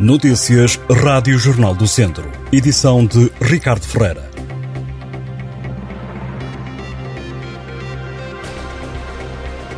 Notícias Rádio Jornal do Centro. Edição de Ricardo Ferreira.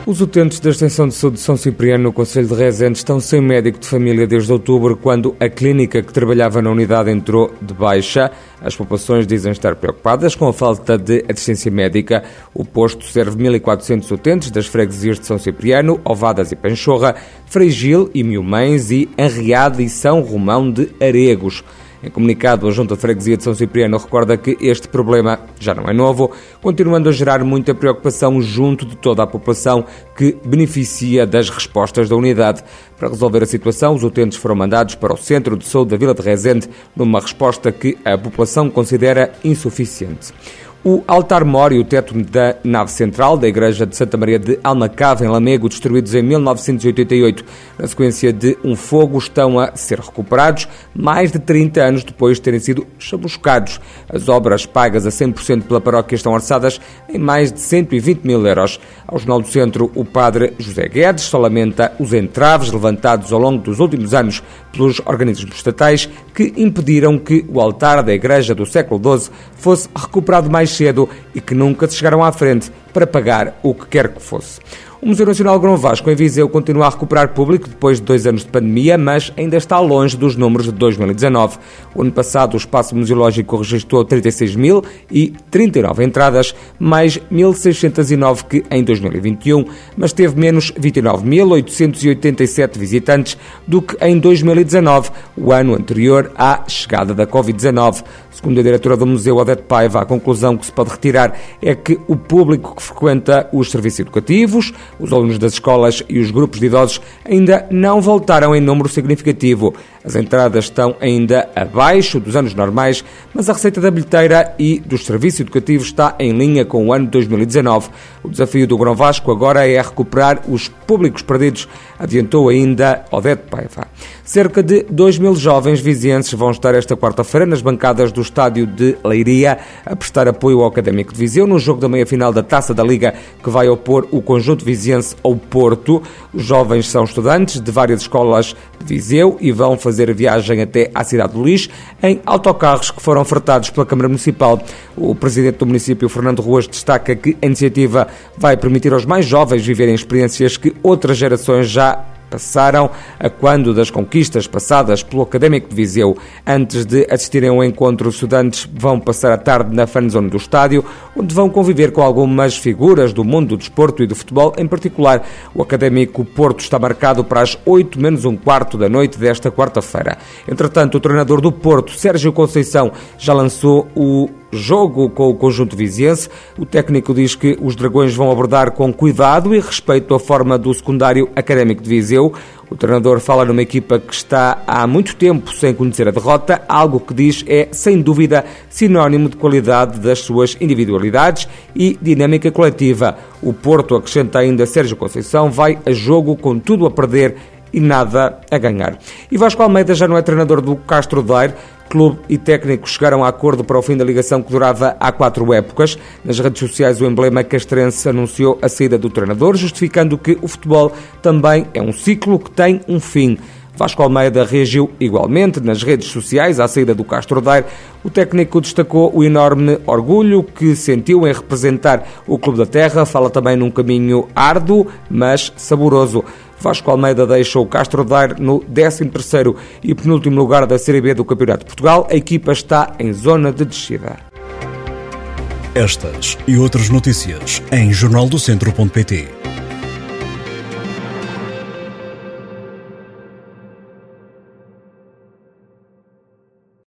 Os utentes da Extensão de Saúde de São Cipriano, no Conselho de Rezende, estão sem médico de família desde outubro, quando a clínica que trabalhava na unidade entrou de baixa. As populações dizem estar preocupadas com a falta de assistência médica. O posto serve 1.400 utentes das freguesias de São Cipriano, Ovadas e Panchorra, Freigil e Milmães e Arreado e São Romão de Aregos. Em comunicado, a Junta de Freguesia de São Cipriano recorda que este problema já não é novo, continuando a gerar muita preocupação junto de toda a população que beneficia das respostas da unidade. Para resolver a situação, os utentes foram mandados para o Centro de Saúde da Vila de Rezende, numa resposta que a população considera insuficiente. O altar-mor e o teto da nave central da Igreja de Santa Maria de Almacave, em Lamego, destruídos em 1988 na sequência de um fogo, estão a ser recuperados mais de 30 anos depois de terem sido chamuscados. As obras pagas a 100% pela paróquia estão orçadas em mais de 120 mil euros. Ao Jornal do Centro, o padre José Guedes só lamenta os entraves levantados ao longo dos últimos anos pelos organismos estatais que impediram que o altar da Igreja do século XII fosse recuperado mais cedo e que nunca se chegaram à frente para pagar o que quer que fosse. O Museu Nacional Grão Vasco em Viseu continua a recuperar público depois de dois anos de pandemia, mas ainda está longe dos números de 2019. O ano passado o espaço museológico registrou 36.039 entradas, mais 1.609 que em 2021, mas teve menos 29.887 visitantes do que em 2019, o ano anterior à chegada da Covid-19. Segundo a diretora do Museu, Odete Paiva, a conclusão que se pode retirar é que o público que frequenta os serviços educativos, os alunos das escolas e os grupos de idosos ainda não voltaram em número significativo. As entradas estão ainda abaixo dos anos normais, mas a receita da bilheteira e dos serviços educativos está em linha com o ano de 2019. O desafio do Grão Vasco agora é recuperar os públicos perdidos, adiantou ainda Odete Paiva. Cerca de 2 mil jovens vizienses vão estar esta quarta-feira nas bancadas do estádio de Leiria a prestar apoio ao Académico de Viseu no jogo da meia-final da Taça da Liga que vai opor o conjunto viziense ao Porto. Os jovens são estudantes de várias escolas de Viseu e vão fazer viagem até à cidade de Luís em autocarros que foram fretados pela Câmara Municipal. O presidente do município, Fernando Ruas, destaca que a iniciativa vai permitir aos mais jovens viverem experiências que outras gerações já passaram a quando das conquistas passadas pelo Académico de Viseu. Antes de assistirem ao encontro, os estudantes vão passar a tarde na fanzone do estádio, onde vão conviver com algumas figuras do mundo do desporto e do futebol, em particular. O Académico Porto está marcado para as 8 menos um quarto da noite desta quarta-feira. Entretanto, o treinador do Porto, Sérgio Conceição, já lançou o jogo com o conjunto viziense. O técnico diz que os dragões vão abordar com cuidado e respeito a forma do secundário académico de Viseu. O treinador fala numa equipa que está há muito tempo sem conhecer a derrota, algo que diz é, sem dúvida, sinónimo de qualidade das suas individualidades e dinâmica coletiva. O Porto, acrescenta ainda Sérgio Conceição, vai a jogo com tudo a perder e nada a ganhar. E Vasco Almeida já não é treinador do Castro Daire. Clube e técnico chegaram a acordo para o fim da ligação que durava há quatro épocas. Nas redes sociais, o emblema castrense anunciou a saída do treinador, justificando que o futebol também é um ciclo que tem um fim. Vasco Almeida reagiu igualmente nas redes sociais à saída do Castro Daire. O técnico destacou o enorme orgulho que sentiu em representar o Clube da Terra. Fala também num caminho árduo, mas saboroso. Vasco Almeida deixa o Castro Daire no 13º e penúltimo lugar da Série B do Campeonato de Portugal. A equipa está em zona de descida. Estas e outras notícias em jornaldocentro.pt